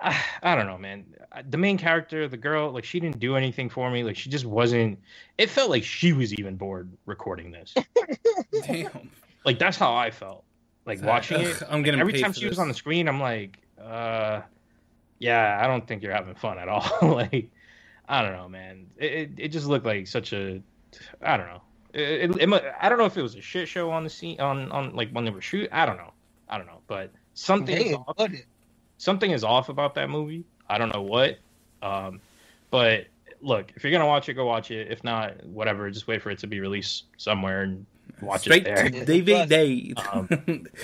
I, I don't know, man. The main character, the girl, like she didn't do anything for me. Like she just wasn't. It felt like she was even bored recording this. Damn. Like that's how I felt. Like watching it. I'm getting every time she this. was on the screen. I'm like, uh, yeah, I don't think you're having fun at all. like I don't know, man. It, it, it just looked like such a, I don't know. It, it, I don't know if it was a shit show on the scene on on like when they were shooting. I don't know. I don't know, but something is off. something is off about that movie. I don't know what. Um, but look, if you're gonna watch it, go watch it. If not, whatever. Just wait for it to be released somewhere and watch Straight it there. To DVD. Um,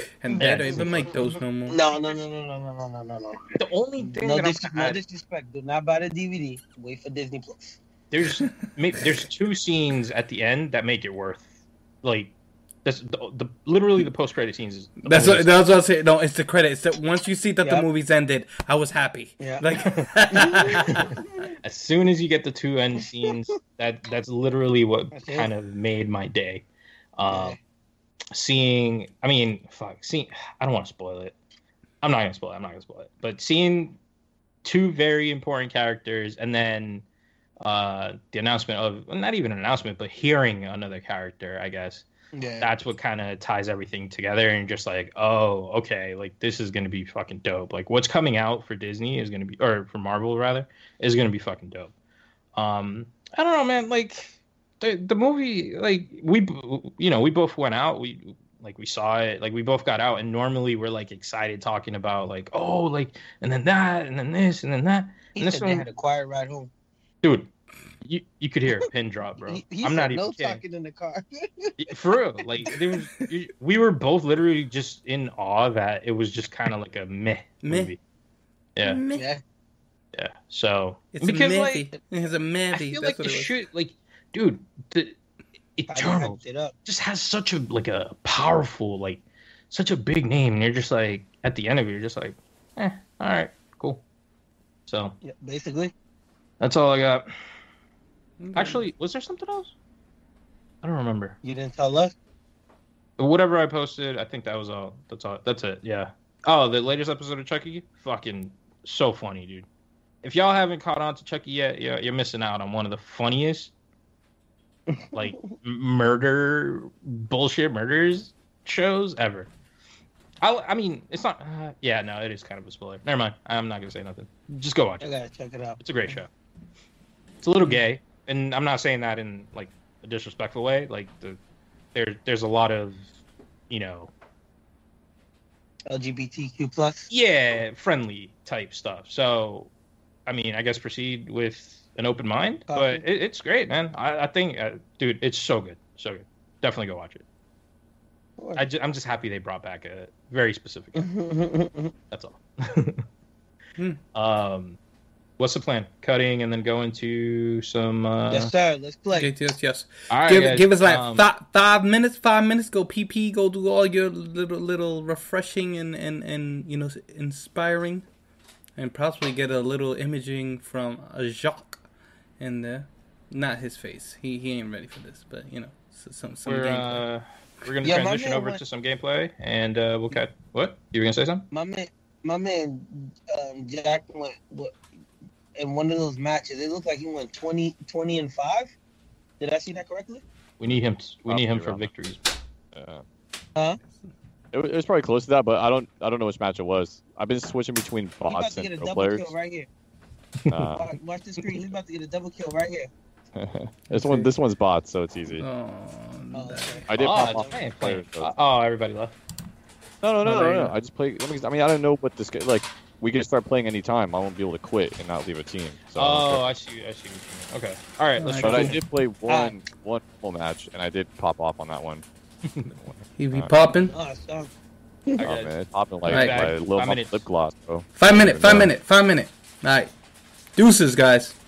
and they don't even make those no more. No, no, no, no, no, no, no, no, no. The only thing no, that dis- I'm, no disrespect. Do not buy the DVD. Wait for Disney Plus. There's there's two scenes at the end that make it worth like that's the, the literally the post credit scenes. Is that's what that's what I say. No, it's the credit. It's that once you see that yep. the movie's ended, I was happy. Yeah. Like as soon as you get the two end scenes, that that's literally what that's kind it. of made my day. Um, seeing, I mean, fuck, seeing. I don't want to spoil it, I'm not gonna spoil it. I'm not gonna spoil it. But seeing two very important characters and then uh the announcement of well, not even an announcement, but hearing another character, I guess. Yeah. That's what kind of ties everything together and just like, oh, okay, like this is gonna be fucking dope. Like what's coming out for Disney is gonna be, or for Marvel rather, is gonna be fucking dope. Um, I don't know, man. Like the the movie, like we, you know, we both went out. We like we saw it. Like we both got out, and normally we're like excited talking about like, oh, like and then that, and then this, and then that. He and this said they one, had a quiet ride home. dude. You, you could hear a pin drop, bro. He, he I'm said not even no kidding. talking in the car. For real, like there was, we were both literally just in awe that it was just kind of like a meh, Meh. movie. Yeah, Meh. yeah. yeah. So It's because a like movie. It's a I movie. feel That's like what the it was. shit, like, dude, the Eternal hyped it up. just has such a like a powerful, like, such a big name, and you're just like at the end of it, you're just like, eh, all right, cool. So Yeah, basically. that's all I got. Okay. Actually, was there something else? I don't remember. You didn't tell us. Whatever I posted, I think that was all. That's all. That's it. Yeah. Oh, the latest episode of Chucky, fucking so funny, dude. If y'all haven't caught on to Chucky yet, you're, you're missing out on one of the funniest, like murder bullshit murders shows ever. I, I mean, it's not. Uh, yeah, no, it is kind of a spoiler. Never mind. I'm not gonna say nothing. Just go watch I it. gotta check it out. It's a great show. It's a little gay, and I'm not saying that in like a disrespectful way. Like the there, there's a lot of, you know, LGBTQ plus. yeah, friendly type stuff. So, I mean, I guess proceed with an open mind, but it, it's great, man. I, I think, uh, dude, it's so good, so good. Definitely go watch it. I ju- I'm just happy they brought back a very specific. That's all. Hmm. Um, what's the plan? Cutting and then go into some. Uh... yes, sir. Let's play. Okay, yes, yes. All right, give, guys, give us like um, fi- five minutes. Five minutes. Go pee pee. Go do all your little little refreshing and and and you know inspiring, and possibly get a little imaging from a Jacques in there. Not his face. He he ain't ready for this. But you know s- some some we're gameplay. uh, we're gonna Yeah, transition over went- to some gameplay, and uh, we'll cut. What you were gonna say something? My man, my man, um, Jack went what, in one of those matches. It looked like he went 20, 20 and five. Did I see that correctly? We need him. we need him for victories. Uh, Huh? it, wa- it was probably close to that, but I don't I don't know which match it was. I've been switching between bots and pro players. right here. Uh, Watch, watch the screen. He's about to get a double kill right here. this one this one's bots, so it's easy. Oh, Oh. I did oh, pop it's off fine, players. fine. Oh, everybody left. No, no, no, Oh, no, no. I just play. Let me. I mean, I don't know what this. guy- Like, we can start playing anytime. I won't be able to quit and not leave a team. So. Oh, I see. I see. You. Okay. All right. Let's Alright, But I did play one one full match, and I did pop off on that one. he be Uh, popping. Oh, so, Oh man, it's popping like Alright. my little Five mop lip gloss, bro. Five minute. Five No. minute. Five minute. All right. Deuces, guys.